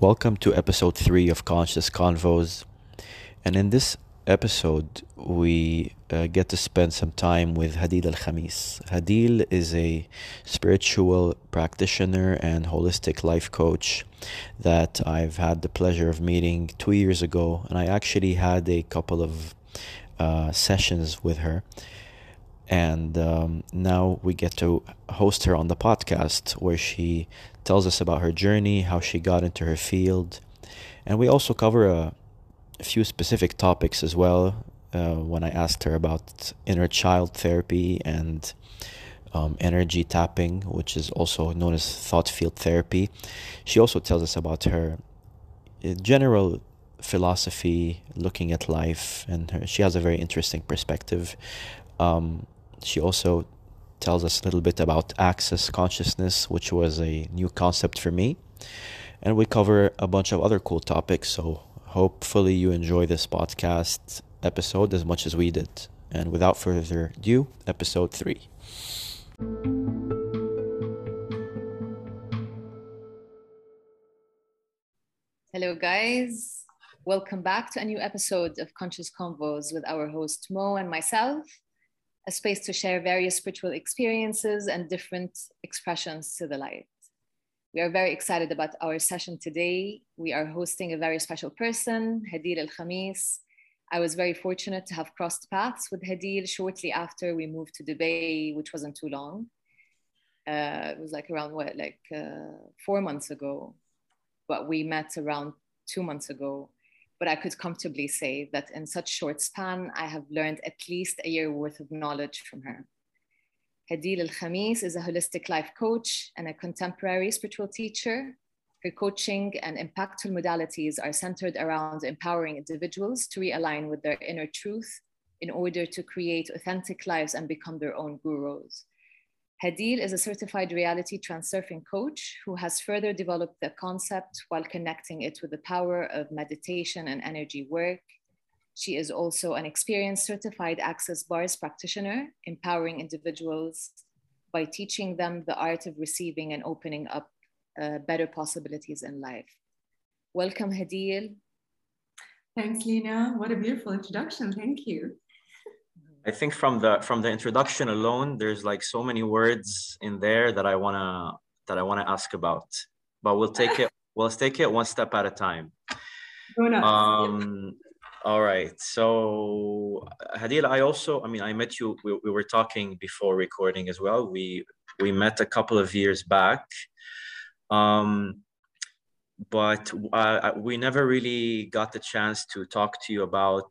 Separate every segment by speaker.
Speaker 1: Welcome to episode 3 of Conscious Convos. And in this episode, we uh, get to spend some time with Hadeel Al Khamis. Hadeel is a spiritual practitioner and holistic life coach that I've had the pleasure of meeting two years ago. And I actually had a couple of uh, sessions with her and um, now we get to host her on the podcast where she tells us about her journey, how she got into her field, and we also cover a, a few specific topics as well. Uh, when I asked her about inner child therapy and um, energy tapping, which is also known as thought field therapy, she also tells us about her uh, general philosophy, looking at life, and her, she has a very interesting perspective. Um, she also tells us a little bit about access consciousness, which was a new concept for me. And we cover a bunch of other cool topics. So hopefully you enjoy this podcast episode as much as we did. And without further ado, episode three.
Speaker 2: Hello, guys. Welcome back to a new episode of Conscious Convos with our host Mo and myself a space to share various spiritual experiences and different expressions to the light. We are very excited about our session today. We are hosting a very special person, Hadeel Al Khamis. I was very fortunate to have crossed paths with Hadeel shortly after we moved to Dubai, which wasn't too long. Uh, it was like around what, like uh, four months ago, but we met around two months ago but I could comfortably say that in such short span, I have learned at least a year worth of knowledge from her. Hadeel Al Khamis is a holistic life coach and a contemporary spiritual teacher. Her coaching and impactful modalities are centered around empowering individuals to realign with their inner truth in order to create authentic lives and become their own gurus. Hadeel is a certified reality transurfing coach who has further developed the concept while connecting it with the power of meditation and energy work. She is also an experienced certified access bars practitioner, empowering individuals by teaching them the art of receiving and opening up uh, better possibilities in life. Welcome, Hadeel.
Speaker 3: Thanks, Lena. What a beautiful introduction. Thank you.
Speaker 1: I think from the from the introduction alone, there's like so many words in there that I wanna that I wanna ask about. But we'll take it we'll take it one step at a time. Um, all right. So Hadeel, I also, I mean, I met you. We, we were talking before recording as well. We we met a couple of years back, um, but uh, we never really got the chance to talk to you about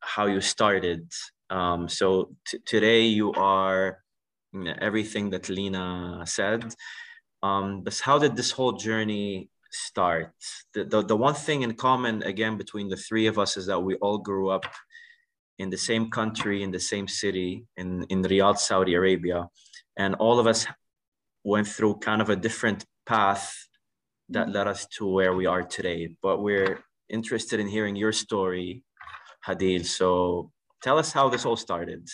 Speaker 1: how you started um, so today you are you know, everything that Lena said. Um, but how did this whole journey start? The, the, the one thing in common, again, between the three of us is that we all grew up in the same country, in the same city, in, in Riyadh, Saudi Arabia. And all of us went through kind of a different path that led us to where we are today. But we're interested in hearing your story, Hadeel. So tell us how this all started.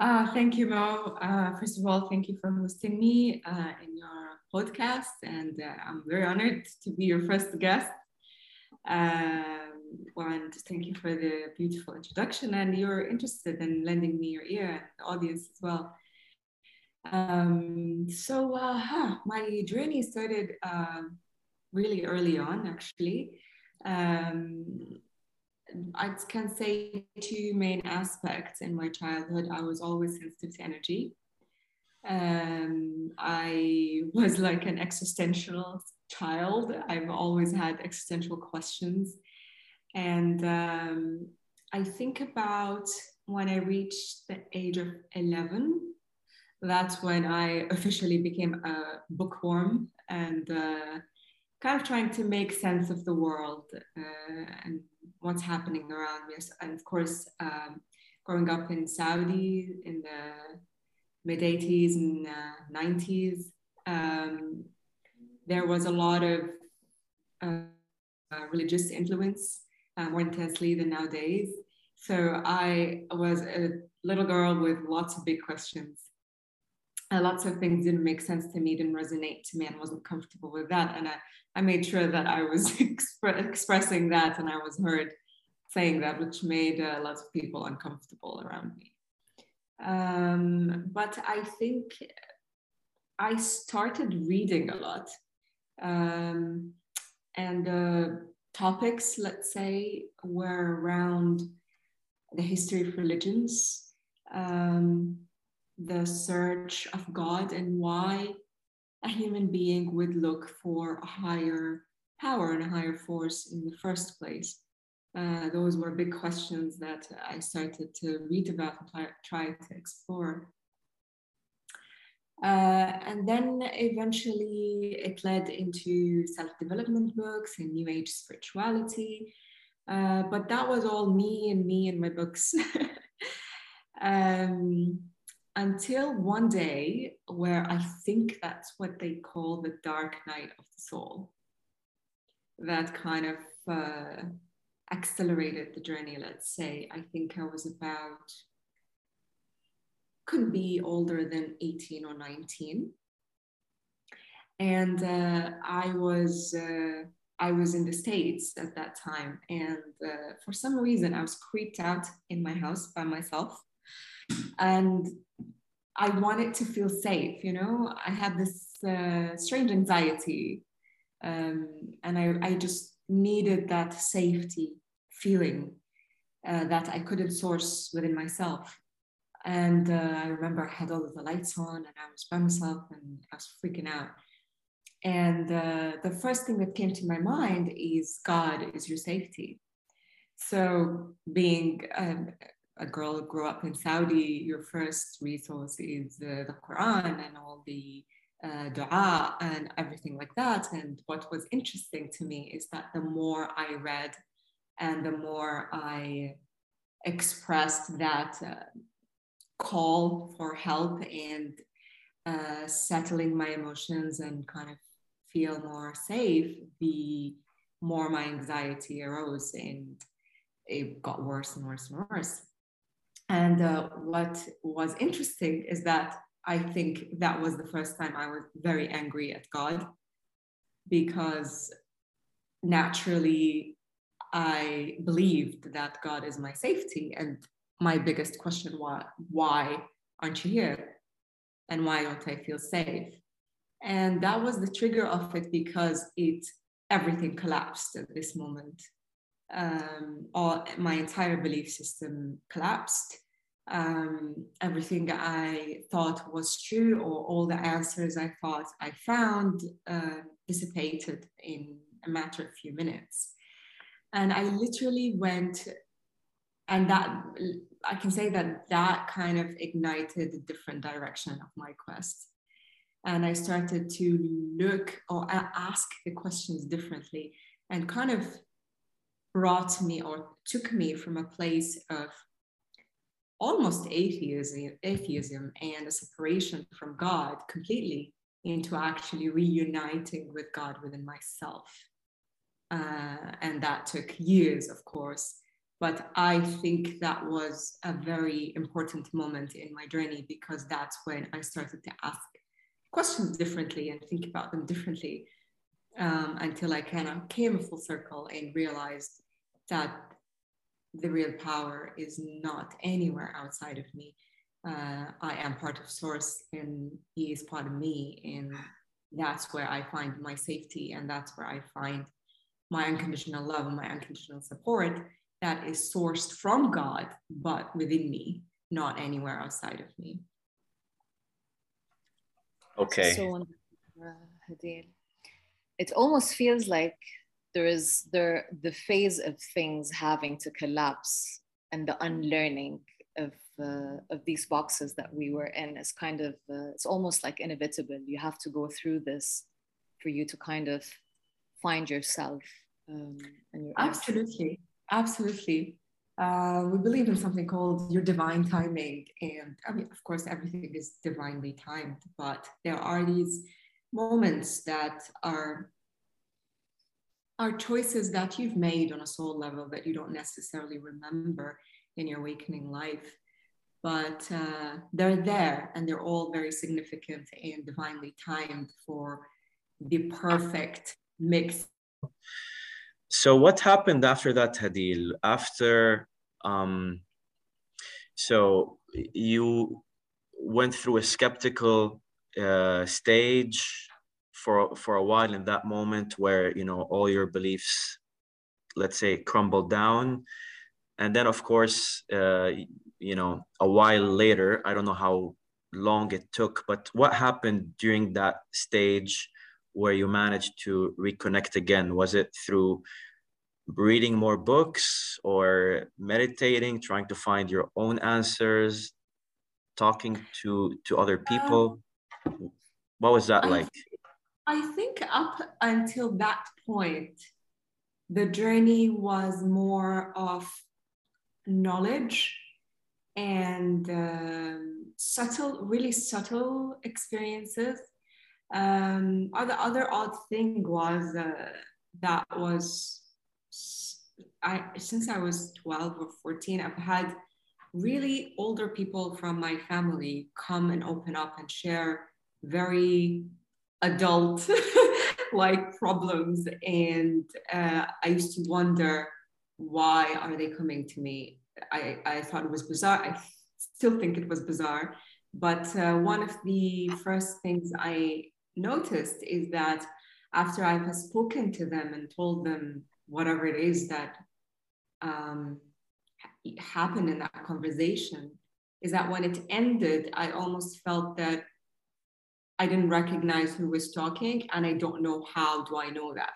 Speaker 3: Uh, thank you, Mo. Uh, first of all, thank you for hosting me uh, in your podcast, and uh, I'm very honored to be your first guest. Um, and thank you for the beautiful introduction, and you're interested in lending me your ear and the audience as well. Um, so, uh, huh, my journey started um, really early on, actually. Um, I can say two main aspects in my childhood. I was always sensitive to energy. Um, I was like an existential child. I've always had existential questions. And um, I think about when I reached the age of 11, that's when I officially became a bookworm and uh, kind of trying to make sense of the world uh, and what's happening around me. And of course, um, growing up in Saudi in the mid 80s and uh, 90s, um, there was a lot of uh, religious influence uh, more intensely than nowadays. So I was a little girl with lots of big questions. and lots of things didn't make sense to me, didn't resonate to me, and wasn't comfortable with that. And I, I made sure that I was exp- expressing that and I was heard saying that, which made uh, lots of people uncomfortable around me. Um, but I think I started reading a lot. Um, and uh, topics, let's say, were around the history of religions, um, the search of God, and why a human being would look for a higher power and a higher force in the first place. Uh, those were big questions that I started to read about and try, to explore. Uh, and then eventually it led into self development books and New Age spirituality. Uh, but that was all me and me and my books. um, until one day where I think that's what they call the dark night of the soul. That kind of uh, accelerated the journey, let's say. I think I was about, couldn't be older than 18 or 19. And uh, I was uh, I was in the States at that time. And uh, for some reason, I was creeped out in my house by myself. And I wanted to feel safe, you know, I had this uh, strange anxiety. Um, and I, I just needed that safety feeling uh, that I couldn't source within myself. And uh, I remember I had all of the lights on and I was by myself and I was freaking out. And uh, the first thing that came to my mind is God is your safety. So, being um, a girl who grew up in Saudi, your first resource is uh, the Quran and all the uh, dua and everything like that. And what was interesting to me is that the more I read and the more I expressed that uh, call for help and uh, settling my emotions and kind of feel more safe, the more my anxiety arose and it got worse and worse and worse. And uh, what was interesting is that I think that was the first time I was very angry at God because naturally I believed that God is my safety. And my biggest question was, why aren't you here? And why don't I feel safe? And that was the trigger of it because it everything collapsed at this moment. Um, all my entire belief system collapsed. Um, everything I thought was true, or all the answers I thought I found, uh, dissipated in a matter of few minutes. And I literally went, and that I can say that that kind of ignited a different direction of my quest and I started to look or ask the questions differently and kind of brought me or took me from a place of almost atheism, atheism and a separation from God completely into actually reuniting with God within myself. Uh, and that took years, of course. But I think that was a very important moment in my journey because that's when I started to ask questions differently and think about them differently um, until I kind of came full circle and realized that the real power is not anywhere outside of me. Uh, I am part of Source and He is part of me. And that's where I find my safety and that's where I find my unconditional love and my unconditional support that is sourced from God, but within me, not anywhere outside of me.
Speaker 1: Okay.
Speaker 2: So, uh, Hadeel, it almost feels like there is there the phase of things having to collapse and the unlearning of uh, of these boxes that we were in is kind of uh, it's almost like inevitable. You have to go through this for you to kind of find yourself. Um,
Speaker 3: and your absolutely, absolutely uh, we believe in something called your divine timing. And I mean, of course, everything is divinely timed, but there are these moments that are are choices that you've made on a soul level that you don't necessarily remember in your awakening life but uh, they're there and they're all very significant and divinely timed for the perfect mix.
Speaker 1: So, what happened after that, Hadeel? After, um, so you went through a skeptical uh, stage for for a while in that moment where you know all your beliefs let's say crumbled down. And then of course uh, you know a while later i don't know how long it took but what happened during that stage where you managed to reconnect again? Was it through reading more books or meditating trying to find your own answers talking to to other people? What was that like
Speaker 3: i think up until that point the journey was more of knowledge and um, subtle really subtle experiences. Um, other other odd thing was uh, that was I since I was 12 or 14 I've had really older people from my family come and open up and share very adult like problems. And uh, i used to wonder why are they coming to me? I, I thought it was bizarre. I still think it was bizarre. But uh, one of the first things i noticed is that after i have spoken to them and told them whatever it is that um, happened in that conversation is that when it ended, I almost felt that I didn't recognize who was talking, and I don't know how do I know that.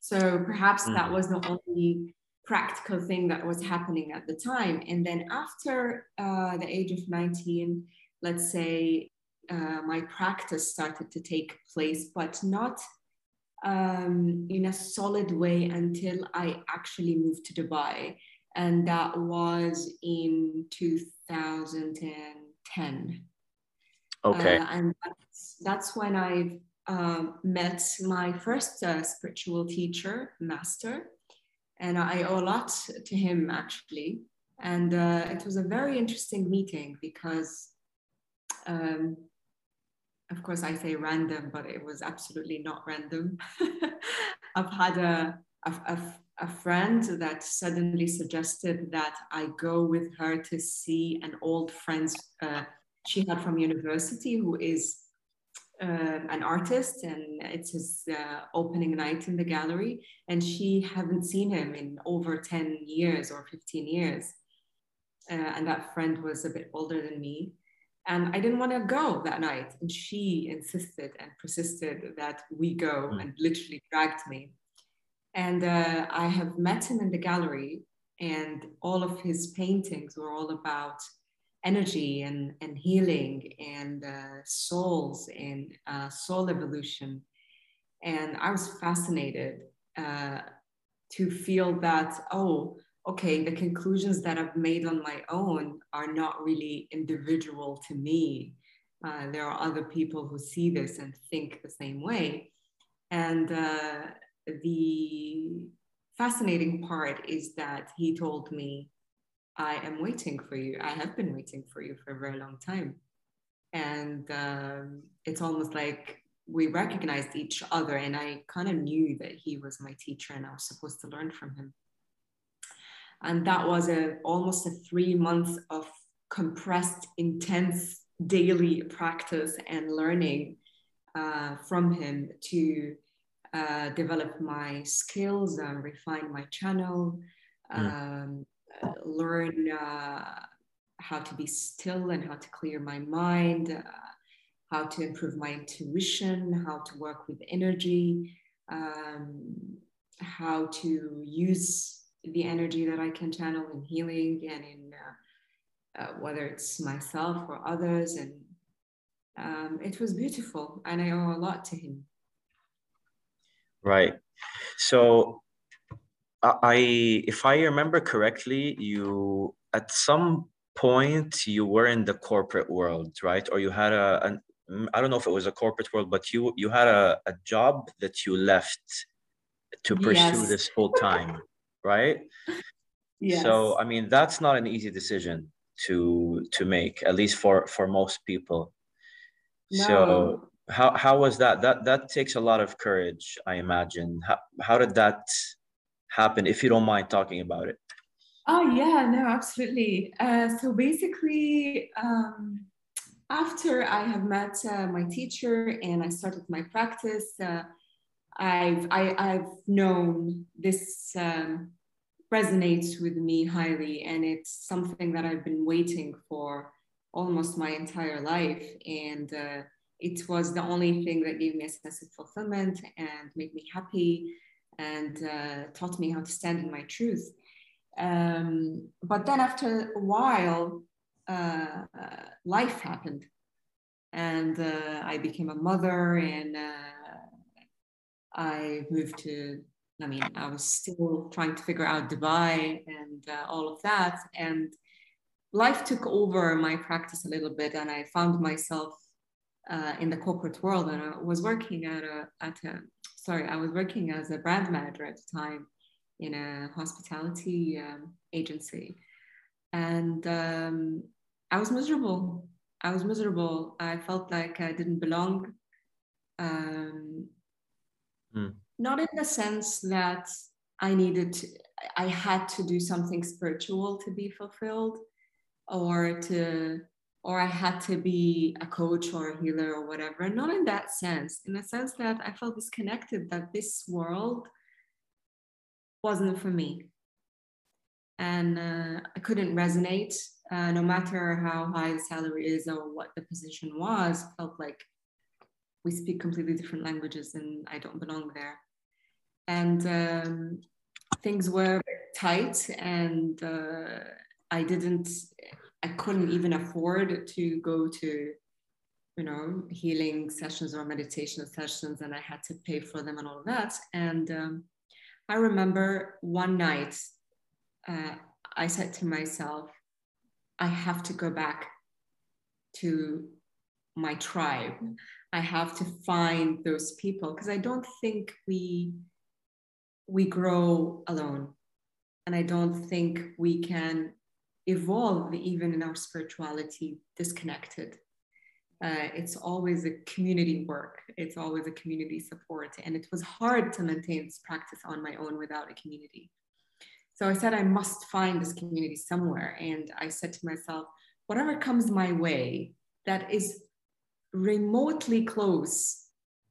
Speaker 3: So perhaps mm-hmm. that was the only practical thing that was happening at the time. And then after uh, the age of 19, let's say uh, my practice started to take place, but not um, in a solid way until I actually moved to Dubai. And that was in 2010.
Speaker 1: Okay.
Speaker 3: Uh, and that's, that's when I uh, met my first uh, spiritual teacher, master. And I owe a lot to him actually. And uh, it was a very interesting meeting because um, of course, I say random, but it was absolutely not random. I've had a, a, a, a, friend that suddenly suggested that I go with her to see an old friend's uh, she had from university who is uh, an artist and it's his uh, opening night in the gallery and she hadn't seen him in over 10 years or 15 years uh, and that friend was a bit older than me and I didn't want to go that night. And she insisted and persisted that we go mm. and literally dragged me. And uh, I have met him in the gallery, and all of his paintings were all about energy and, and healing and uh, souls and uh, soul evolution. And I was fascinated uh, to feel that, oh, okay, the conclusions that I've made on my own are not really individual to me. Uh, there are other people who see this and think the same way. And uh, the fascinating part is that he told me, I am waiting for you. I have been waiting for you for a very long time. And um, it's almost like we recognized each other, and I kind of knew that he was my teacher and I was supposed to learn from him and that was a almost a three months of compressed intense daily practice and learning uh, from him to uh, develop my skills and refine my channel mm. um, learn how to be still and how to clear my mind uh, how to improve my intuition how to work with energy um, how to use the energy that I can channel in healing and in uh, uh, whether it's myself or others. And um, it was beautiful, and I owe a lot to him.
Speaker 1: Right. So, I, if I remember correctly, you at some point you were in the corporate world, right? Or you had a, an, mm, I don't know if it was a corporate world, but you you had a, a job that you left to pursue yes. this full time right? Yes. So I mean, that's not an easy decision to to make, at least for for most people. No. So how how was that? That that takes a lot of courage, I imagine. How how did that happen? If you don't mind talking about it.
Speaker 3: Oh yeah, no, absolutely. Uh, so basically, um, after I have met uh, my teacher and I started my practice, uh, I've I, have i have known this um, resonates with me highly, and it's something that I've been waiting for almost my entire life, and uh, it was the only thing that gave me a sense of fulfillment and made me happy, and uh, taught me how to stand in my truth. Um, but then after a while, uh, life happened, and uh, I became a mother, and uh, I moved to I mean, I was still trying to figure out Dubai and uh, all of that. And life took over my practice a little bit, and I found myself uh, in the corporate world. And I was working at a, at a, sorry, I was working as a brand manager at the time in a hospitality um, agency. And um, I was miserable. I was miserable. I felt like I didn't belong. Um, mm not in the sense that I needed to, I had to do something spiritual to be fulfilled or to or I had to be a coach or a healer or whatever. Not in that sense, in the sense that I felt disconnected that this world wasn't for me. And uh, I couldn't resonate, uh, no matter how high the salary is or what the position was, felt like we speak completely different languages and I don't belong there and um, things were tight and uh, i didn't i couldn't even afford to go to you know healing sessions or meditation sessions and i had to pay for them and all of that and um, i remember one night uh, i said to myself i have to go back to my tribe i have to find those people because i don't think we we grow alone. And I don't think we can evolve even in our spirituality disconnected. Uh, it's always a community work, it's always a community support. And it was hard to maintain this practice on my own without a community. So I said, I must find this community somewhere. And I said to myself, whatever comes my way that is remotely close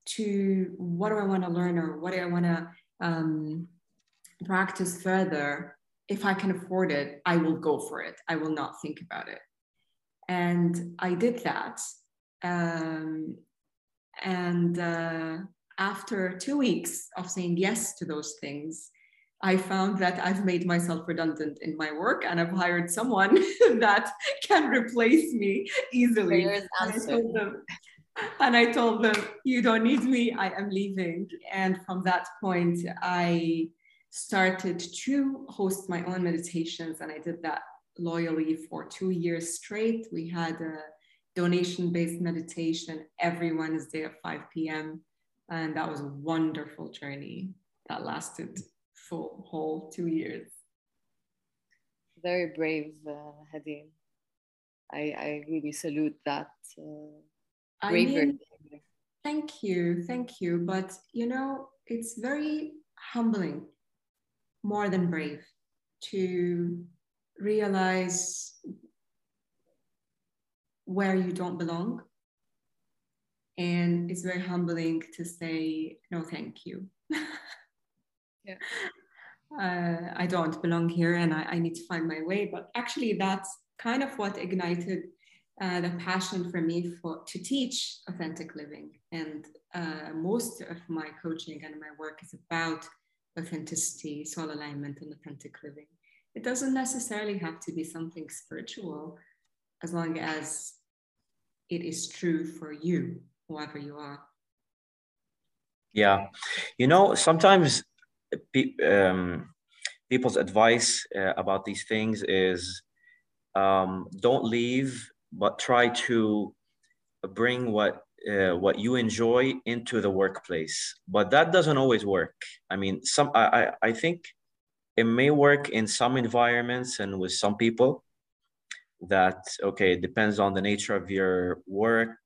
Speaker 3: to what do I want to learn or what do I want to um, practice further, if I can afford it, I will go for it. I will not think about it. And I did that. Um, and uh, after two weeks of saying yes to those things, I found that I've made myself redundant in my work and I've hired someone that can replace me easily. And I told them, and I told them, You don't need me, I am leaving. And from that point, I started to host my own meditations, and I did that loyally for two years straight. We had a donation based meditation every Wednesday at 5 p.m. And that was a wonderful journey that lasted full whole two years.
Speaker 2: Very brave, uh, Hadeel. I, I really salute that. Uh
Speaker 3: I mean, thank you, thank you. But you know, it's very humbling, more than brave, to realize where you don't belong. And it's very humbling to say, no, thank you. yeah. Uh, I don't belong here and I, I need to find my way. But actually, that's kind of what ignited uh, the passion for me for to teach authentic living and uh, most of my coaching and my work is about authenticity soul alignment and authentic living. It doesn't necessarily have to be something spiritual as long as it is true for you whoever you are.
Speaker 1: Yeah. You know sometimes um, people's advice uh, about these things is um, don't leave but try to bring what uh, what you enjoy into the workplace. But that doesn't always work. I mean some i i, think it may work in some environments and with some people that okay it depends on the nature of your work.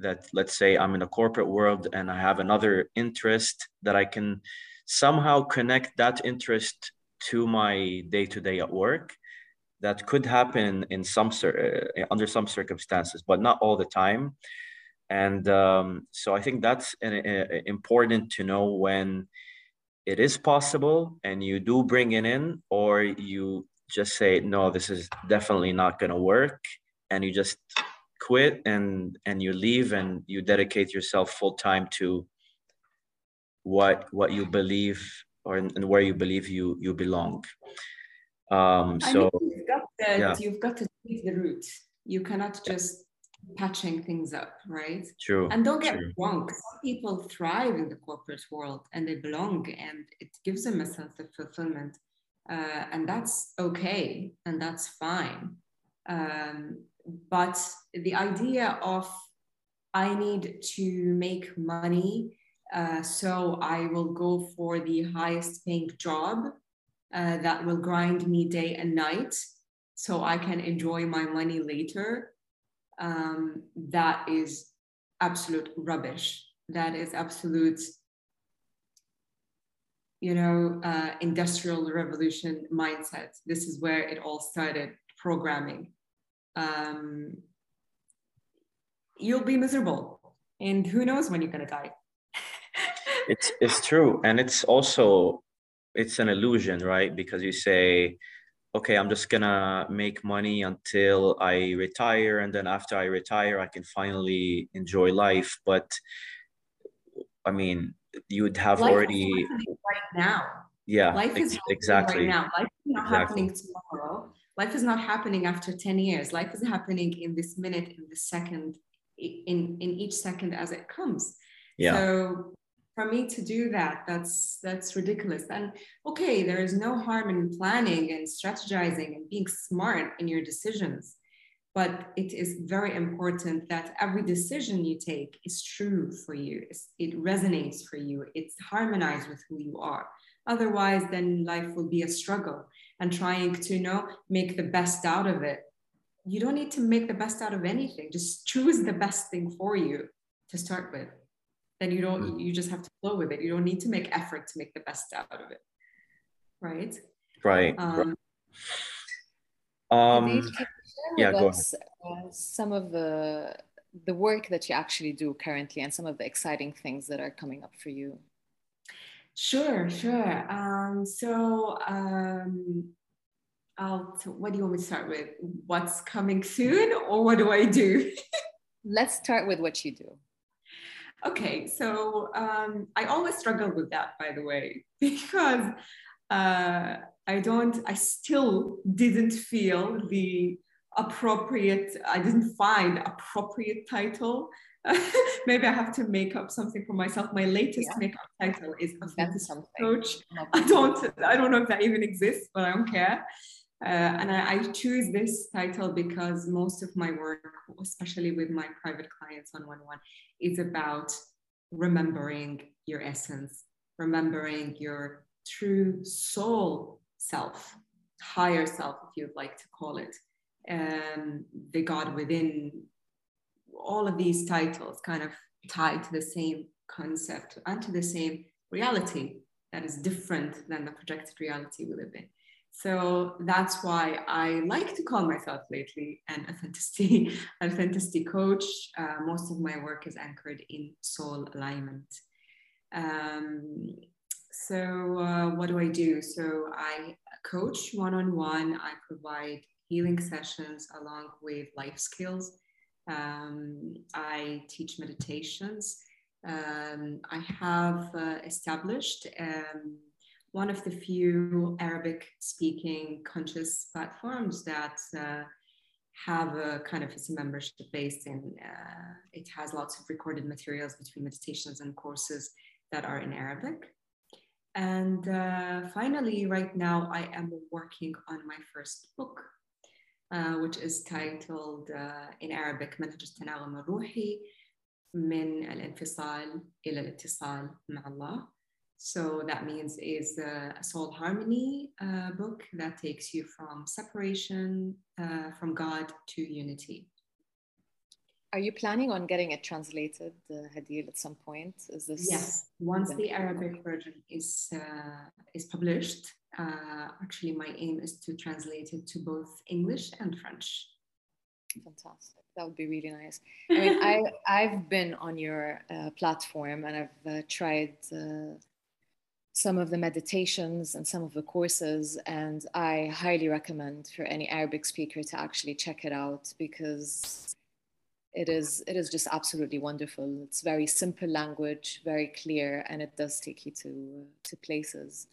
Speaker 1: That let's say i'm in a corporate world and i have another interest that i can somehow connect that interest to my day to day at work. That could happen in some uh, under some circumstances but not all the time and um, so i think that's an, uh, important to know when it is possible and you do bring it in or you just say no this is definitely not going to work and you just quit and and you leave and you dedicate yourself full time to what what you believe or and where you believe you you belong um so
Speaker 3: I mean, you've got to, yeah. you've got to take the route you cannot just patching things up right
Speaker 1: true
Speaker 3: and don't get
Speaker 1: true.
Speaker 3: wrong some people thrive in the corporate world and they belong and it gives them a sense of fulfillment uh, and that's okay and that's fine um, but the idea of i need to make money uh, so i will go for the highest paying job uh, that will grind me day and night so i can enjoy my money later um, that is absolute rubbish that is absolute you know, uh, industrial revolution mindset. This is where it all started programming. Um, you'll be miserable, and who knows when you're gonna die.
Speaker 1: it's it's true, and it's also it's an illusion, right? Because you say, okay, I'm just gonna make money until I retire, and then after I retire, I can finally enjoy life. But I mean, you would have
Speaker 3: life
Speaker 1: already
Speaker 3: right now.
Speaker 1: Yeah,
Speaker 3: life is
Speaker 1: ex- exactly
Speaker 3: right now. Life is not
Speaker 1: exactly.
Speaker 3: happening tomorrow. Life is not happening after 10 years. Life is happening in this minute, in this second, in, in each second as it comes.
Speaker 1: Yeah.
Speaker 3: So for me to do that, that's that's ridiculous. And okay, there is no harm in planning and strategizing and being smart in your decisions but it is very important that every decision you take is true for you. It resonates for you. It's harmonized with who you are. Otherwise then life will be a struggle and trying to you know make the best out of it. You don't need to make the best out of anything. Just choose the best thing for you to start with then you don't mm. you just have to flow with it you don't need to make effort to make the best out of it right
Speaker 1: right,
Speaker 3: um,
Speaker 1: right. um
Speaker 2: yeah, go ahead. Uh, some of the the work that you actually do currently and some of the exciting things that are coming up for you.
Speaker 3: Sure, sure. Um, so, um, I'll. What do you want me to start with? What's coming soon, or what do I do?
Speaker 2: Let's start with what you do.
Speaker 3: Okay, so um, I always struggle with that, by the way, because uh, I don't. I still didn't feel the appropriate i didn't find appropriate title. Maybe i have to make up something for myself. My latest yeah. makeup title is authenticity coach i don't i don't know if that even exists but i don't care uh, and I, I, choose this title because most of my work especially with my private clients on one-one is about remembering your essence remembering your true soul self higher self if you'd like to call it um, the God within, all of these titles kind of tied to the same concept and to the same reality that is different than the projected reality we live in. So that's why I like to call myself lately an authenticity, authenticity coach. Uh, most of my work is anchored in soul alignment. Um, so uh, what do I do? So I coach one-on-one. I provide healing sessions along with life skills. Um, I teach meditations. Um, I have uh, established um, one of the few Arabic speaking conscious platforms that uh, have a kind of it's a membership based and uh, it has lots of recorded materials between meditations and courses that are in Arabic. And uh, finally, right now, I am working on my first book, uh, which is titled uh, in Arabic منهج التناغم الروحي من الانفصال إلى الاتصال مع الله. So that means is a soul harmony uh, book that takes you from separation uh, from God to unity.
Speaker 2: Are you planning on getting it translated, uh, Hadeel, at some point? Is this?
Speaker 3: Yes. Once the Arabic version is uh, is published, uh, actually, my aim is to translate it to both English and French.
Speaker 2: Fantastic. That would be really nice. I mean, I I've been on your uh, platform and I've uh, tried uh, some of the meditations and some of the courses, and I highly recommend for any Arabic speaker to actually check it out because it is it is just absolutely wonderful. It's very simple language, very clear, and it does take you to to places.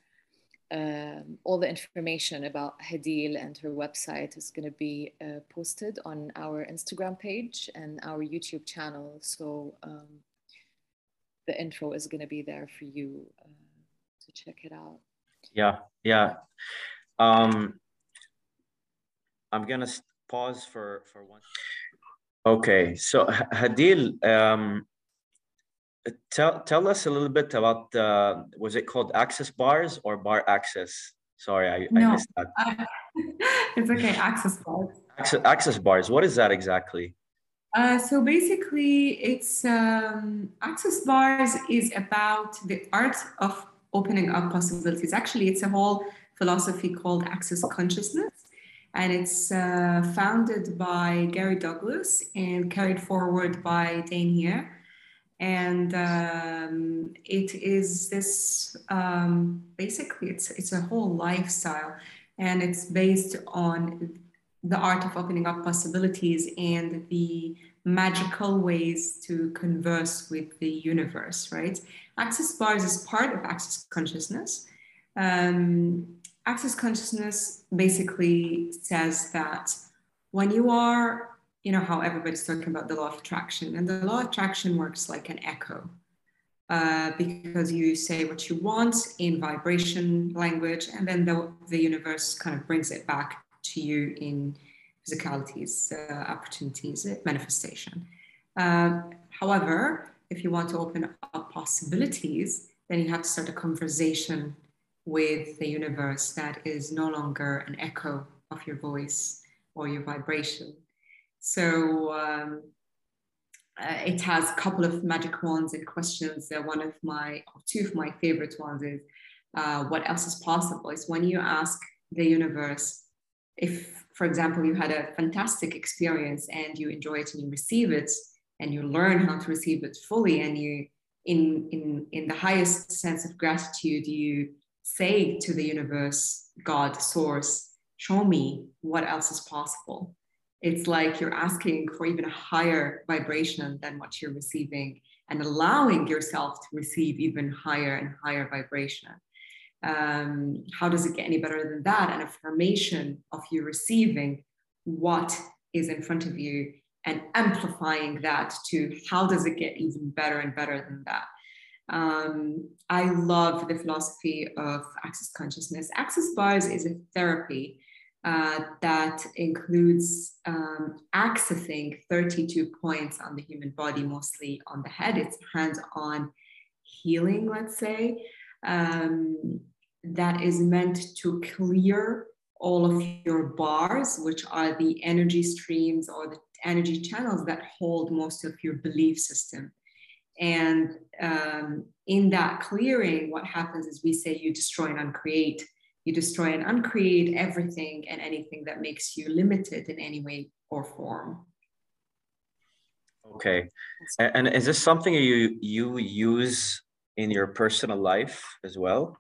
Speaker 2: Um, all the information about Hadeel and her website is going to be uh, posted on our Instagram page and our YouTube channel. So um, the info is going to be there for you uh, to check it out.
Speaker 1: Yeah, yeah. Um, I'm gonna pause for for one. Okay, so Hadeel, um, tell tell us a little bit about uh, was it called access bars or bar access? Sorry, I,
Speaker 3: no,
Speaker 1: I missed that.
Speaker 3: I, it's okay, access bars.
Speaker 1: Access, access bars. What is that exactly?
Speaker 3: Uh, so basically, it's um, access bars is about the art of opening up possibilities. Actually, it's a whole philosophy called access consciousness and it's uh, founded by Gary Douglas and carried forward by Dain Heer. And um, it is this um, basically it's it's a whole lifestyle, and it's based on the art of opening up possibilities and the magical ways to converse with the universe. Right? Access bars is part of access consciousness. Um, access consciousness basically says that when you are, you know, how everybody's talking about the law of attraction, and the law of attraction works like an echo. Uh, because you say what you want in vibration language, and then the, the universe kind of brings it back to you in physicalities, uh, opportunities, manifestation. Uh, however, if you want to open up possibilities, then you have to start a conversation with the universe that is no longer an echo of your voice or your vibration. So um, uh, it has a couple of magic wands and questions. Uh, one of my, two of my favorite ones is uh, what else is possible? Is when you ask the universe if, for example, you had a fantastic experience and you enjoy it and you receive it and you learn how to receive it fully and you in in in the highest sense of gratitude you say to the universe, God, source, show me what else is possible. It's like you're asking for even a higher vibration than what you're receiving and allowing yourself to receive even higher and higher vibration. Um, how does it get any better than that? An affirmation of you receiving what is in front of you and amplifying that to how does it get even better and better than that? Um, I love the philosophy of access consciousness. Access bars is a therapy uh, that includes um, accessing 32 points on the human body, mostly on the head. It's hands on healing, let's say, um, that is meant to clear all of your bars, which are the energy streams or the energy channels that hold most of your belief system. And um, in that clearing, what happens is we say you destroy and uncreate. You destroy and uncreate everything and anything that makes you limited in any way or form.
Speaker 1: Okay. And is this something you you use in your personal life as well?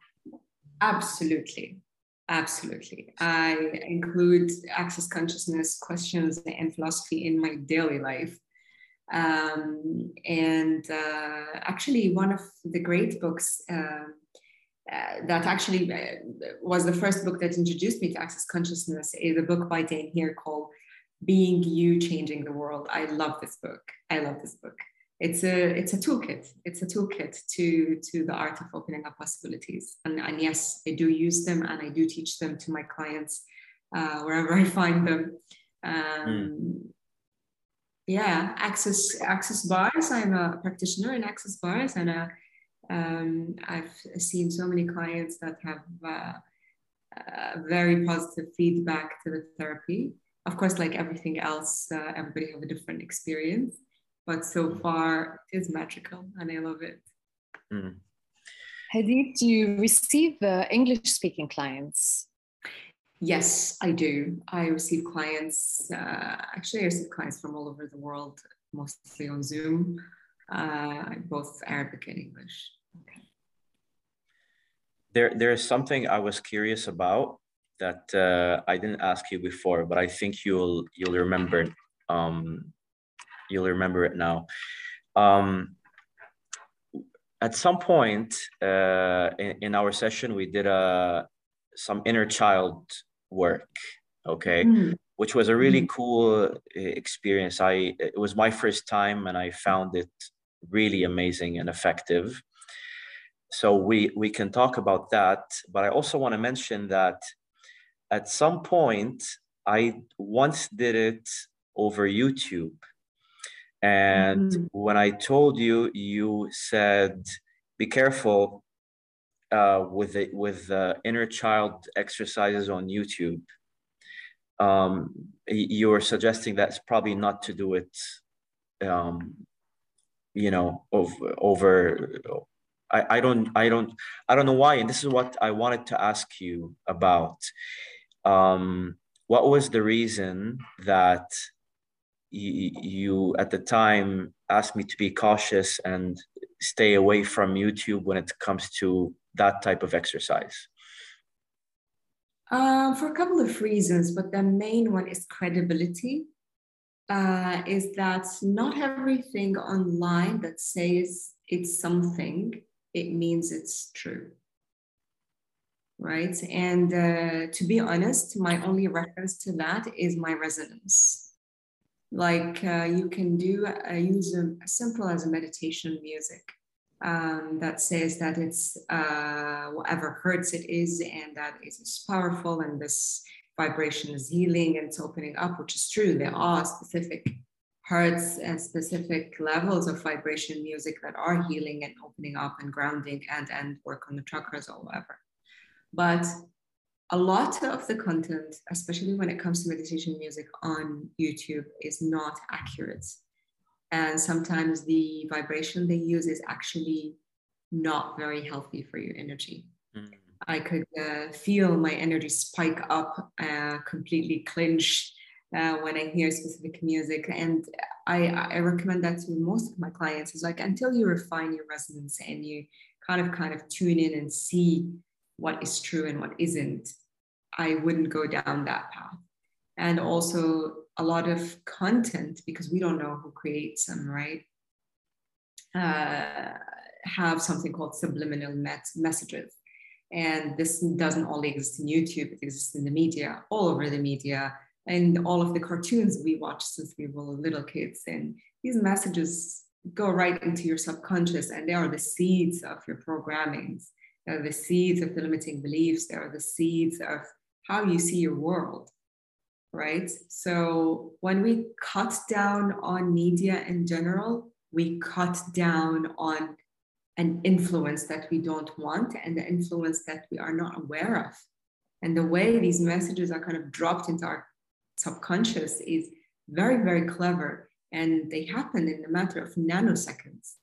Speaker 3: Absolutely. Absolutely. I include access consciousness questions and philosophy in my daily life. Um, and uh, actually, one of the great books uh, uh, that actually uh, was the first book that introduced me to access consciousness is a book by Dain Heer called Being You Changing the World. I love this book. I love this book. It's a it's a toolkit. It's a toolkit to to the art of opening up possibilities. And, and yes, I do use them and I do teach them to my clients uh, wherever I find them. Um, mm yeah access access bars i'm a practitioner in access bars and a Um, I've seen so many clients that have uh, uh, very positive feedback to the therapy. Of course, like everything else, uh, everybody have a different experience, but so far it is magical and I love it. Mm.
Speaker 2: Hadeel, do you receive uh, English speaking clients?
Speaker 3: Yes, I do. I receive clients, uh, actually, I receive clients from all over the world, mostly on Zoom, uh, both Arabic and English. Okay.
Speaker 1: There, there is something I was curious about that uh, I didn't ask you before, but I think you'll you'll remember um, you'll remember it now. Um, at some point uh, in, in, our session, we did a some inner child work, okay, mm. which was a really mm. cool uh, experience. I it was my first time, and I found it really amazing and effective. So we we can talk about that, but I also want to mention that at some point I once did it over YouTube and mm-hmm. when I told you, you said, be careful uh, with the, with the inner child exercises on YouTube. Um, you were suggesting that's probably not to do it, um, you know, over, over I, I don't I don't I don't know why and this is what I wanted to ask you about um, what was the reason that you, at the time asked me to be cautious and stay away from YouTube when it comes to that type of exercise?
Speaker 3: Uh, for a couple of reasons, but the main one is credibility. Uh, is that not everything online that says it's something, it means it's true. Right. And uh, to be honest, my only reference to that is my resonance like uh, you can do uh, use a, simple as a meditation music um, that says that it's uh, whatever hertz it is and that it is powerful and this vibration is healing and it's opening up which is true. There are specific hertz and specific levels of vibration music that are healing and opening up and grounding and and work on the chakras or whatever. But a lot of the content, especially when it comes to meditation music on YouTube, is not accurate. And sometimes the vibration they use is actually not very healthy for your energy. Mm. I could uh, feel my energy spike up, uh, completely clinch uh, when I hear specific music. And I, I recommend that to most of my clients is like until you refine your resonance and you kind of kind of tune in and see what is true and what isn't, I wouldn't go down that path. And also a lot of content, because we don't know who creates them, right? Uh, have something called subliminal met- messages. And this doesn't only exist in YouTube, it exists in the media, all over the media, and all of the cartoons we watch since we were little kids. And these messages go right into your subconscious, and they are the seeds of your programmings. They're the seeds of the limiting beliefs. They are the seeds of how you see your world, right? So when we cut down on media in general, we cut down on an influence that we don't want and the influence that we are not aware of. And the way these messages are kind of dropped into our subconscious is very, very clever. And they happen in a matter of nanoseconds.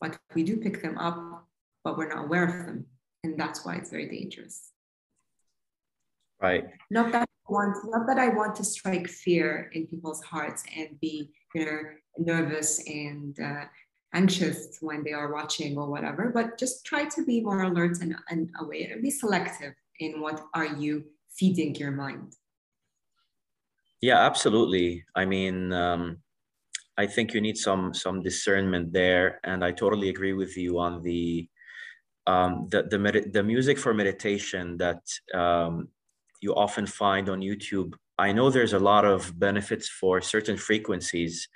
Speaker 3: But we do pick them up, but we're not aware of them. And that's why it's very dangerous.
Speaker 1: Right.
Speaker 3: Not that I want, not that I want to strike fear in people's hearts and be, you know, nervous and uh, anxious when they are watching or whatever, but just try to be more alert and, and aware and be selective in what are you feeding your mind.
Speaker 1: Yeah, absolutely. I mean, um, I think you need some some discernment there, and I totally agree with you on the um, the the, med- the music for meditation that um, you often find on YouTube. I know there's a lot of benefits for certain frequencies,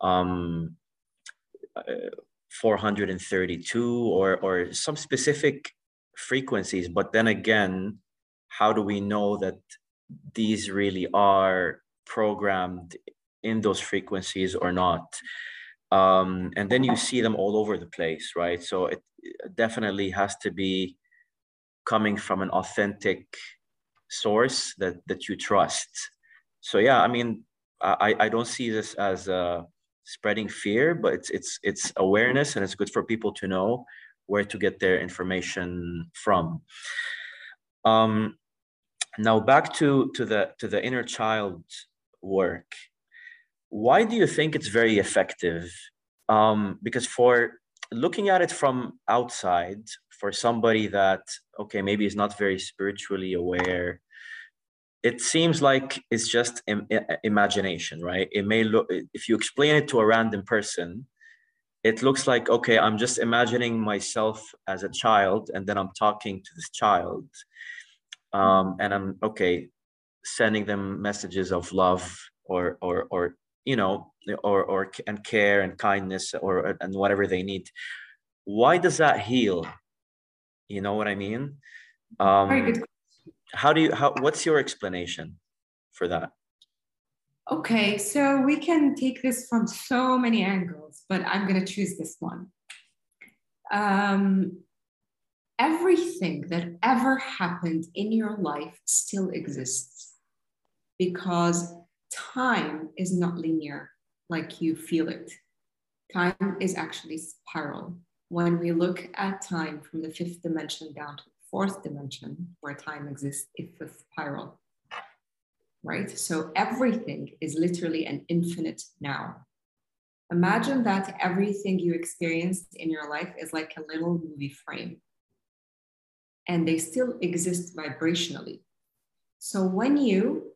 Speaker 1: um, uh, 432 or or some specific frequencies. But then again, how do we know that these really are programmed in those frequencies or not? Um, and then you see them all over the place right? So it definitely has to be coming from an authentic source that that you trust. So yeah i mean i i don't see this as uh spreading fear but it's it's it's awareness and it's good for people to know where to get their information from. Um now back to to the to the inner child work why do you think it's very effective? Um because for looking at it from outside for somebody that okay maybe is not very spiritually aware it seems like it's just Im- imagination right? It may look if you explain it to a random person it looks like okay i'm just imagining myself as a child and then i'm talking to this child um, and i'm okay sending them messages of love or or or you know or or and care and kindness or and whatever they need. Why does that heal? You know what i mean? Um Very good. how do you how what's your explanation for that?
Speaker 3: Okay so we can take this from so many angles but i'm going to choose this one. Um everything that ever happened in your life still exists because time is not linear like you feel it. Time is actually spiral. When we look at time from the fifth dimension down to the fourth dimension, where time exists, it's a spiral, right? So everything is literally an infinite now. Imagine that everything you experienced in your life is like a little movie frame, and they still exist vibrationally. So when you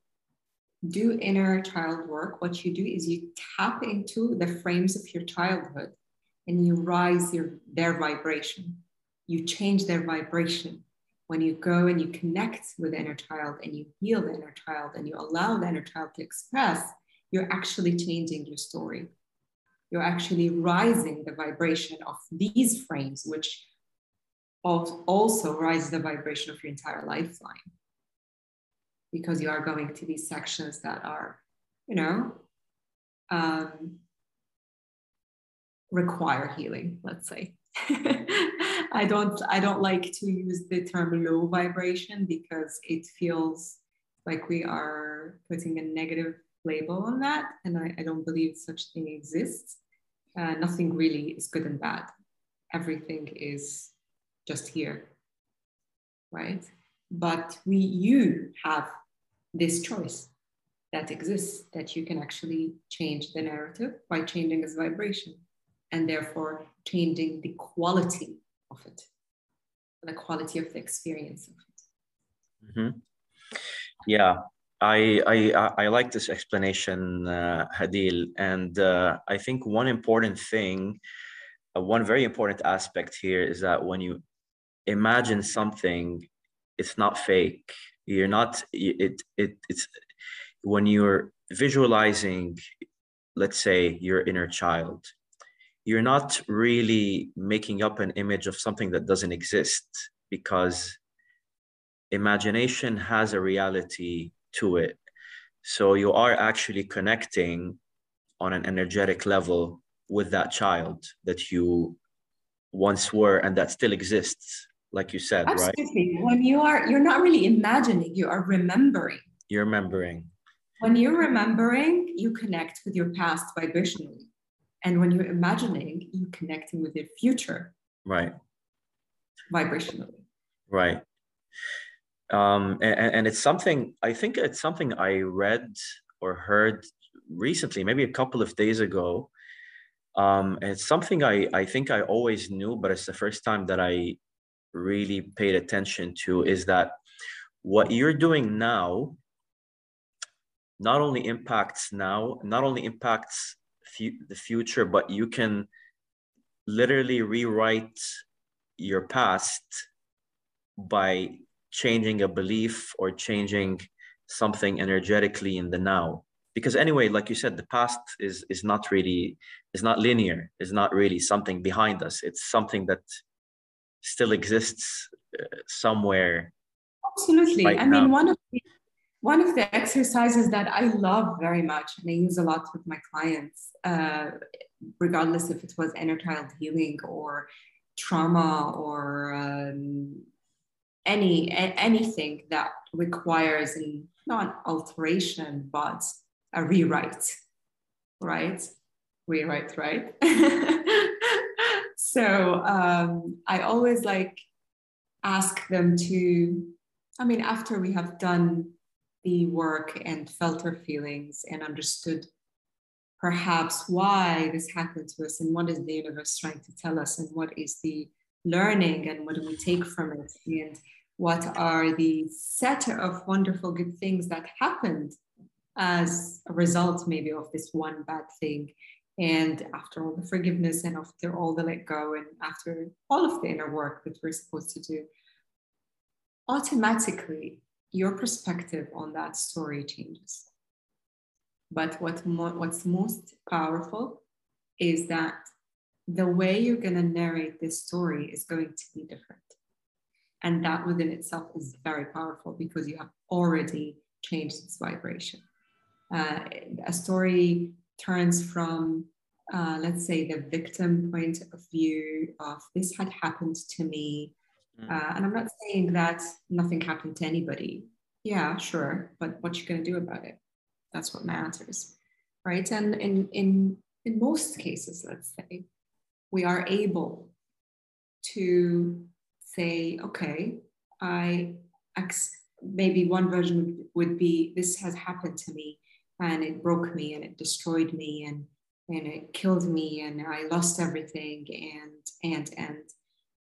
Speaker 3: do inner child work, what you do is you tap into the frames of your childhood and you rise your, their vibration. You change their vibration. When you go and you connect with the inner child and you heal the inner child and you allow the inner child to express, you're actually changing your story. You're actually rising the vibration of these frames, which also rise the vibration of your entire lifeline because you are going to these sections that are, you know, um, require healing, let's say. I don't I don't like to use the term low vibration because it feels like we are putting a negative label on that. And I, I don't believe such thing exists. Uh, nothing really is good and bad. Everything is just here. Right? But we you have this choice that exists that you can actually change the narrative by changing its vibration and therefore changing the quality of it the quality of the experience of it
Speaker 1: mm-hmm. yeah I, I I like this explanation, uh, Hadeel, and uh, I think one important thing, uh, one very important aspect here is that when you imagine something it's not fake. You're not it it it's when you're visualizing let's say your inner child you're not really making up an image of something that doesn't exist because imagination has a reality to it. So you are actually connecting on an energetic level with that child that you once were and that still exists like you said,
Speaker 3: Absolutely. right? When you are, you're not really imagining, you are remembering.
Speaker 1: You're remembering.
Speaker 3: When you're remembering, you connect with your past vibrationally. And when you're imagining, you're connecting with your future.
Speaker 1: Right.
Speaker 3: Vibrationally.
Speaker 1: Right. Um, and, and it's something, I think it's something I read or heard recently, maybe a couple of days ago. Um, and it's something I, I think I always knew, but it's the first time that I really paid attention to is that what you're doing now not only impacts now, not only impacts the future, but you can literally rewrite your past by changing a belief or changing something energetically in the now. Because anyway like you said the past is is not really is not linear is not really something behind us. It's something that still exists uh, somewhere
Speaker 3: absolutely right i now. mean one of the one of the exercises that I love very much and I use a lot with my clients, uh, regardless if it was inner child healing or trauma or um, any a- anything that requires an, not alteration but a rewrite, right? Rewrite, right? so um, I always like ask them to. I mean, after we have done the work and felt our feelings and understood perhaps why this happened to us and what is the universe trying to tell us and what is the learning and what do we take from it and what are the set of wonderful good things that happened as a result maybe of this one bad thing and after all the forgiveness and after all the let go and after all of the inner work that we're supposed to do automatically your perspective on that story changes. But what mo- what's most powerful is that the way you're going to narrate this story is going to be different. And that within itself is very powerful because you have already changed its vibration. Uh, a story turns from, uh, let's say, the victim point of view of this had happened to me, Mm. Uh, and I'm not saying that nothing happened to anybody. Yeah, sure, but what you going to do about it? That's what matters, right? And in in in most cases, let's say, we are able to say, okay, I ex- maybe one version would be this has happened to me and it broke me and it destroyed me and and it killed me and I lost everything and and and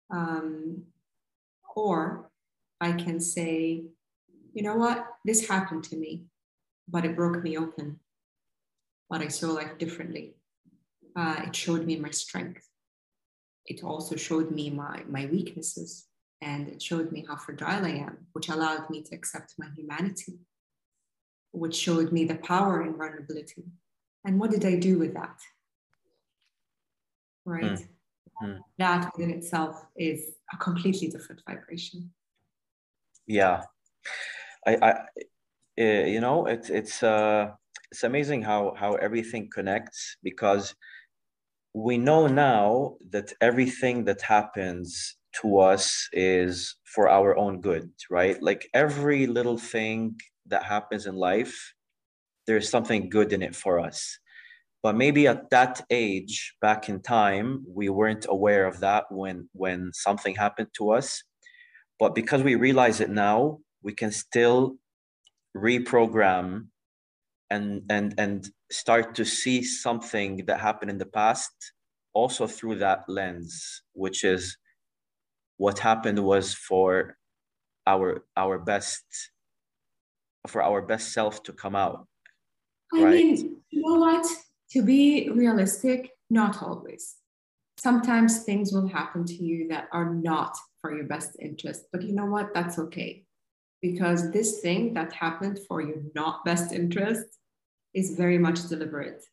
Speaker 3: um, or I can say, you know what, this happened to me, but it broke me open. But I saw life differently. Uh, it showed me my strength. It also showed me my, my weaknesses and it showed me how fragile I am, which allowed me to accept my humanity, which showed me the power in vulnerability. And what did I do with that? Right? Mm. Mm. That within itself is a completely different vibration.
Speaker 1: Yeah, I, I uh, you know, it's it's uh, it's amazing how how everything connects because we know now that everything that happens to us is for our own good, right? Like every little thing that happens in life, there's something good in it for us. But maybe at that age back in time we weren't aware of that when when something happened to us. But because we realize it now we can still reprogram and and and start to see something that happened in the past also through that lens which is what happened was for our our best for our best self to come out
Speaker 3: I right? mean, you know what? to be realistic, not always. Sometimes things will happen to you that are not for your best interest, but you know what? That's okay. Because this thing that happened for your not best interest is very much deliberate.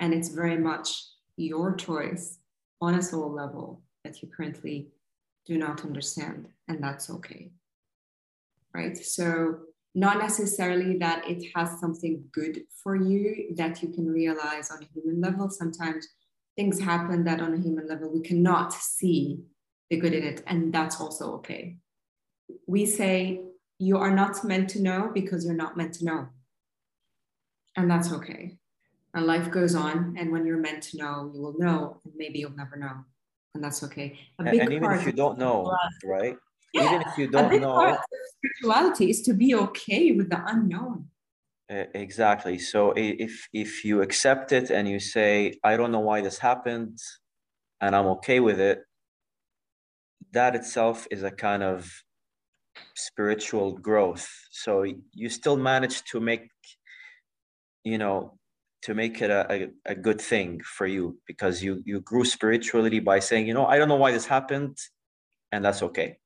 Speaker 3: And it's very much your choice on a soul level that you currently do not understand. And that's okay. Right. So not necessarily that it has something good for you that you can realize on a human level. Sometimes things happen that on a human level we cannot see the good in it, and that's also okay. We say you are not meant to know because you're not meant to know, and that's okay. And life goes on, and when you're meant to know, you will know, and maybe you'll never know, and that's okay.
Speaker 1: and, and even if you don't know, right?
Speaker 3: Yeah, even if you don't know spirituality is to be okay with the unknown.
Speaker 1: Exactly. So if if you accept it and you say i don't know why this happened and i'm okay with it that itself is a kind of spiritual growth. So you still manage to make you know to make it a, a, a, good thing for you because you you grew spiritually by saying you know i don't know why this happened and that's okay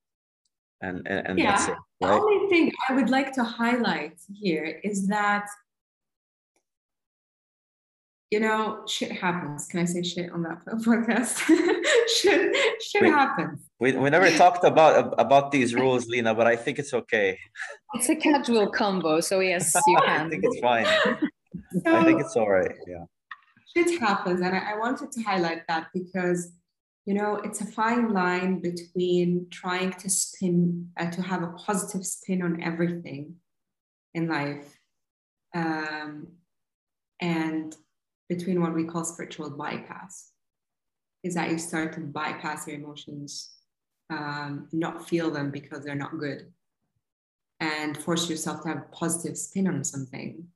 Speaker 1: and and, and
Speaker 3: yeah.
Speaker 1: that's it.
Speaker 3: Right? The only thing I would like to highlight here is that you know, shit happens. Can I say shit on that podcast? shit, shit
Speaker 1: we,
Speaker 3: happens.
Speaker 1: We, we never talked about about these rules, Lena, but I think it's okay.
Speaker 2: It's a casual combo, so yes, you can.
Speaker 1: I think it's fine. So, I think it's all right. Yeah.
Speaker 3: Shit happens, and I, I wanted to highlight that because you know it's a fine line between trying to spin uh, to have a positive spin on everything in life um, and between what we call spiritual bypass is that you start to bypass your emotions um, not feel them because they're not good and force yourself to have a positive spin on something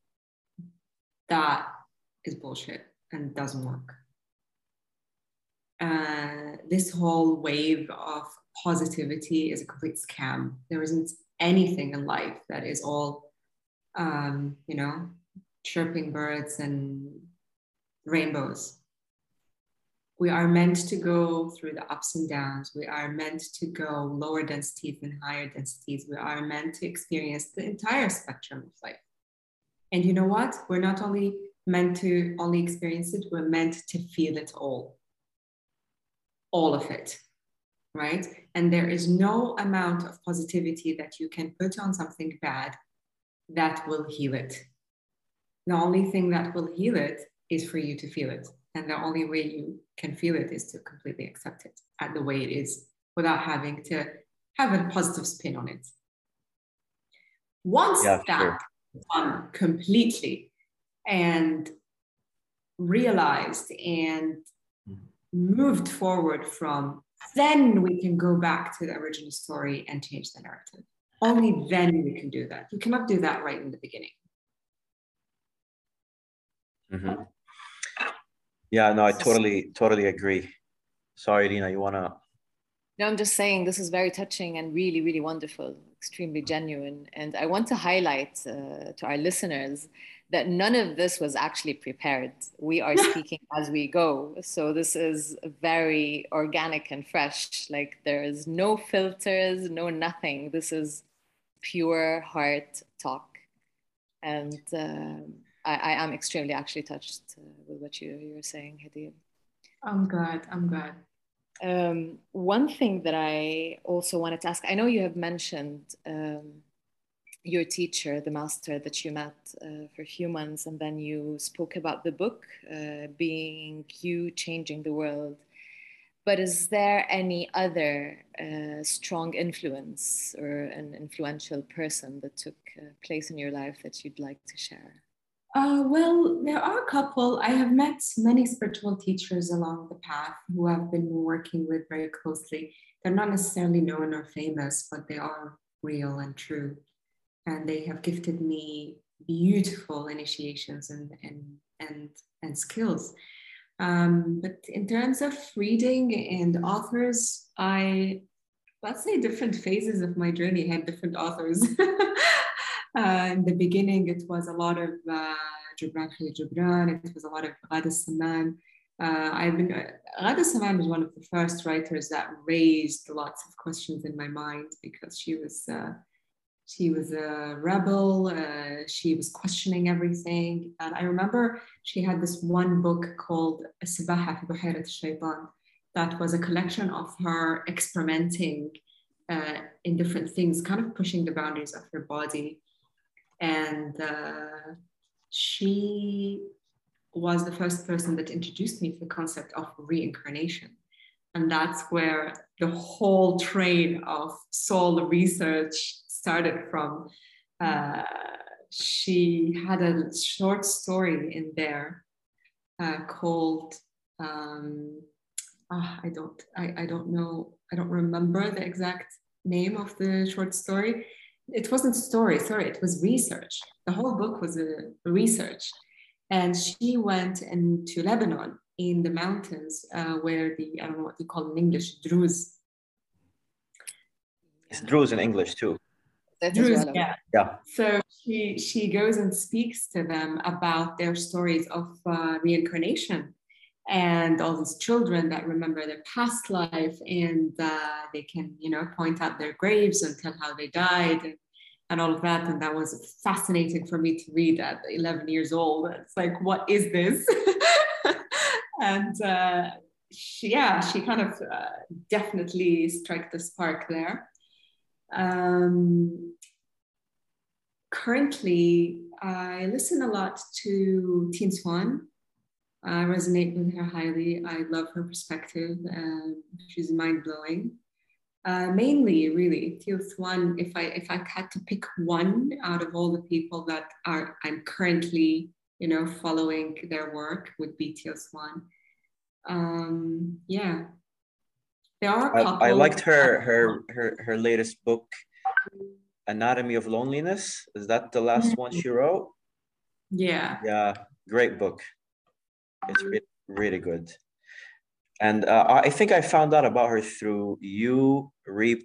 Speaker 3: that is bullshit and doesn't work uh, this whole wave of positivity is a complete scam there isn't anything in life that is all um, you know chirping birds and rainbows. We are meant to go through the ups and downs. We are meant to go lower densities and higher densities. We are meant to experience the entire spectrum of life. And you know what? We're not only meant to only experience it, we're meant to feel it all. All of it, right? And there is no amount of positivity that you can put on something bad that will heal it. The only thing that will heal it is for you to feel it. And the only way you can feel it is to completely accept it at the way it is without having to have a positive spin on it. Once yeah, that sure. done completely and realized and moved forward from, then we can go back to the original story and change the narrative. Only then we can do that. You cannot do that right in the beginning.
Speaker 1: Mm-hmm. Yeah, no, I totally, totally agree. Sorry, Dina, you wanna?
Speaker 2: No, I'm just saying this is very touching and really, really wonderful, extremely genuine. And I want to highlight uh, to our listeners that none of this was actually prepared. We are speaking as we go. So this is very organic and fresh. Like there is no filters, no nothing. This is pure heart talk. And um, I, I am extremely actually touched uh, with what you, you were saying, Hadeel.
Speaker 3: I'm glad. I'm glad.
Speaker 2: Um, one thing that I also wanted to ask I know you have mentioned um, your teacher, the master that you met uh, for a few months, and then you spoke about the book uh, being you changing the world. But is there any other uh, strong influence or an influential person that took uh, place in your life that you'd like to share?
Speaker 3: Uh, well, there are a couple. I have met many spiritual teachers along the path who I've been working with very closely. They're not necessarily known or famous, but they are real and true. And they have gifted me beautiful initiations and, and, and, and skills. Um, but in terms of reading and authors, I, let's say, different phases of my journey had different authors. Uh, in the beginning, it was a lot of uh, Gibran it was a lot of Ghada Samman. Uh, I've been, uh, Ghada Samman was one of the first writers that raised lots of questions in my mind because she was uh, she was a rebel. Uh, she was questioning everything. And I remember she had this one book called Sibaha fi that was a collection of her experimenting uh, in different things, kind of pushing the boundaries of her body and uh, she was the first person that introduced me to the concept of reincarnation. And that's where the whole train of soul research started from. Uh, she had a short story in there uh, called um, oh, I don't I, I don't know I don't remember the exact name of the short story it wasn't story, sorry, it was research. The whole book was a research. And she went into Lebanon in the mountains uh, where the, I don't know what you call in English, Druze.
Speaker 1: It's Druze in English too.
Speaker 3: Druze, yeah.
Speaker 1: Yeah.
Speaker 3: So she, she goes and speaks to them about their stories of uh, reincarnation and all these children that remember their past life and uh, they can you know point out their graves and tell how they died and, and all of that. And that was fascinating for me to read at 11 years old. It's like, what is this? and uh, she, yeah, she kind of uh, definitely struck the spark there. Um, currently, I listen a lot to Teal Swan. I resonate with her highly. I love her perspective. Um, she's mind blowing. Uh, mainly, really, Teal Swan. If I if I had to pick one out of all the people that are I'm currently, you know, following their work, would be Teal Swan. Um, yeah,
Speaker 1: there are. I, I liked her her her her latest book, Anatomy of Loneliness. Is that the last mm-hmm. one she wrote?
Speaker 3: Yeah.
Speaker 1: Yeah, great book. It's really, really good and uh, I think I found out about her through you re-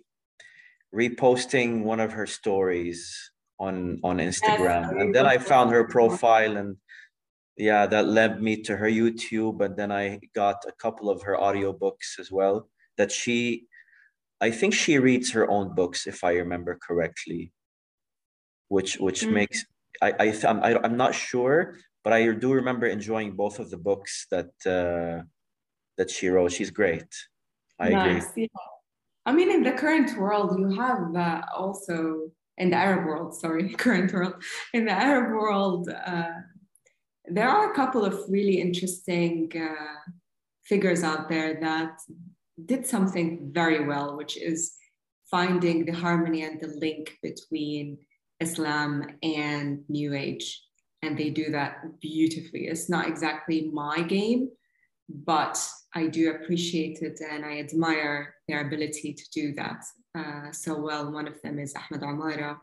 Speaker 1: reposting one of her stories on on Instagram, and then I found her profile, and yeah, that led me to her YouTube, and then I got a couple of her audiobooks as well. That she, I think she reads her own books, if I remember correctly, which which mm. makes I I I'm, I, I'm not sure, but I do remember enjoying both of the books that. Uh, that she wrote. She's great. I nice. agree. Yeah.
Speaker 3: I mean, in the current world, you have uh, also in the Arab world, sorry, current world, in the Arab world, uh, there are a couple of really interesting uh, figures out there that did something very well, which is finding the harmony and the link between Islam and New Age. And they do that beautifully. It's not exactly my game, but I do appreciate it and I admire their ability to do that uh, so well. One of them is Ahmed Amara,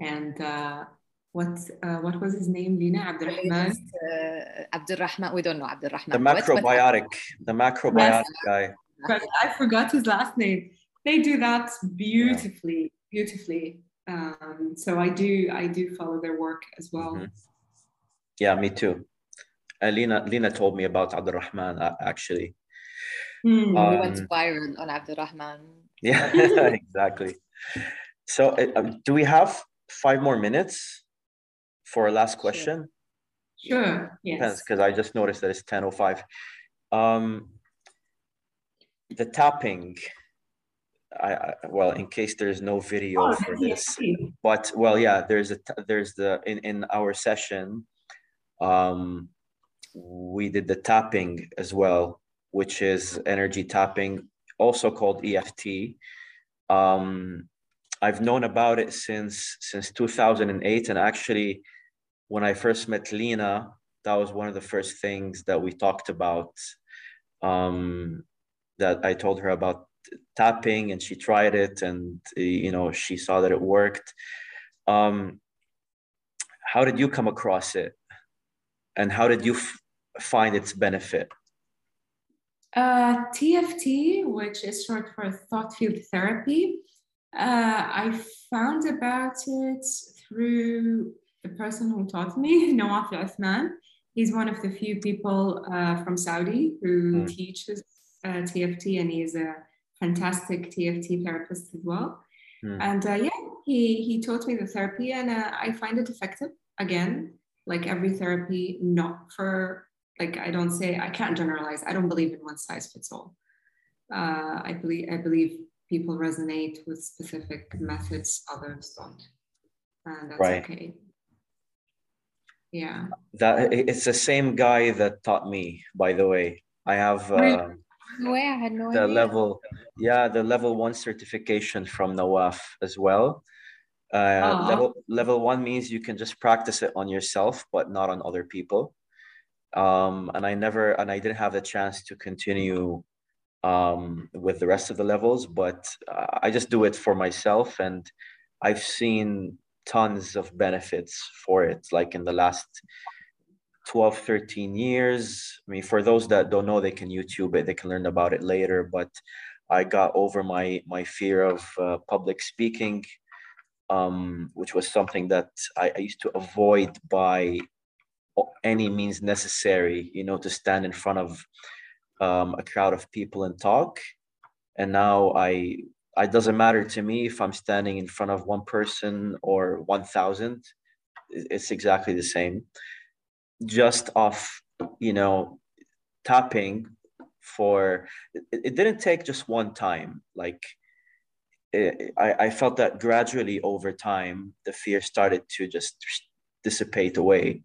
Speaker 3: and uh, what uh, what was his name? Lina Abdurrahman.
Speaker 2: Uh, Abdurrahman. We don't know Abdurrahman.
Speaker 1: The macrobiotic, the macrobiotic guy.
Speaker 3: But I forgot his last name. They do that beautifully, beautifully. Um, so I do I do follow their work as well. Mm-hmm.
Speaker 1: Yeah, me too. Uh, Lina, Lina told me about Abdurrahman uh, actually.
Speaker 2: Mm, um, we went viral on Abdurrahman.
Speaker 1: Yeah, exactly. So, uh, um, do we have five more minutes for a last question?
Speaker 3: Sure. sure. Yes.
Speaker 1: Because I just noticed that it's ten oh five. Um, the tapping. I, I, well, in case there's no video oh, for this, but well, yeah, there's a there's the in in our session. Um, we did the tapping as well, which is energy tapping, also called EFT. Um, I've known about it since since 2008, and actually, when I first met lena that was one of the first things that we talked about. Um, that I told her about tapping, and she tried it, and you know she saw that it worked. Um, how did you come across it? and how did you f- find its benefit?
Speaker 3: Uh, TFT, which is short for thought field therapy, uh, I found about it through the person who taught me, Nawaf Uthman. He's one of the few people uh, from Saudi who mm. teaches uh, TFT, and he's a fantastic TFT therapist as well. Mm. And uh, yeah, he, he taught me the therapy, and uh, I find it effective. Again, like every therapy, not for like I don't say I can't generalize. I don't believe in one size fits all. Uh, I believe I believe people resonate with specific methods, others don't, and that's right. okay. Yeah.
Speaker 1: That it's the same guy that taught me. By the way, I have. Uh,
Speaker 2: way I had no
Speaker 1: the idea. level, yeah, the level one certification from Nawaf as well. Uh, level level one means you can just practice it on yourself, but not on other people. Um, and I never and I didn't have the chance to continue um, with the rest of the levels, but uh, I just do it for myself, and I've seen tons of benefits for it. Like in the last 12, 13 years. I mean, for those that don't know, they can YouTube it. They can learn about it later. But I got over my my fear of uh, public speaking um, which was something that I, I, used to avoid by any means necessary, you know, to stand in front of um, a crowd of people and talk. And now I it doesn't matter to me if I'm standing in front of one person or 1,000. It's exactly the same. Just off, you know, tapping for it, it didn't take just one time. Like it, I, I felt that gradually over time, the fear started to just dissipate away.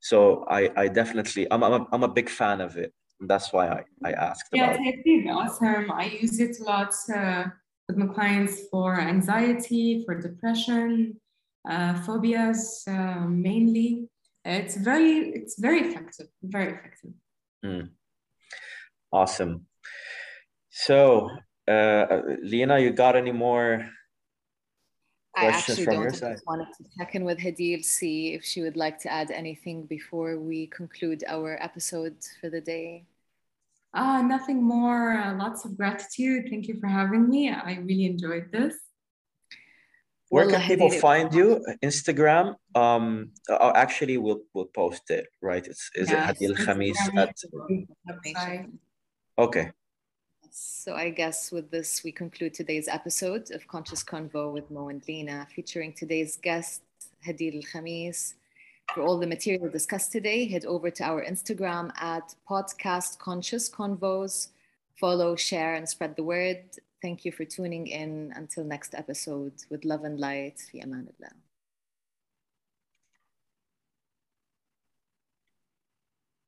Speaker 1: So I, I definitely, I'm, I'm, a, I'm a big fan of it. That's why I, I asked
Speaker 3: yeah,
Speaker 1: about
Speaker 3: it. Awesome. I use it a lot. Uh, with my clients for anxiety, for depression, uh, phobias uh, mainly. It's very, it's very effective, very effective.
Speaker 1: Mm. Awesome. So, uh, Lena, you got any more questions
Speaker 2: I
Speaker 1: from
Speaker 2: don't.
Speaker 1: your
Speaker 2: I
Speaker 1: side?
Speaker 2: just wanted to check in with Hadeel, see if she would like to add anything before we conclude our episode for the day.
Speaker 3: Uh, nothing more. Uh, lots of gratitude. Thank you for having me. I really enjoyed this.
Speaker 1: Where can people find you? Instagram. Um, uh, actually, we'll we'll post it. Right? It's is
Speaker 3: Yeah,
Speaker 1: it Hadeel Khamis at? Okay.
Speaker 2: So I guess with this, we conclude today's episode of Conscious Convo with Mo and Lena, featuring today's guest, Hadeel Khamis. For all the material discussed today, head over to our Instagram at podcast conscious convos. Follow, share, and spread the word. Thank you for tuning in. Until next episode, with love and light. Fi amanillah.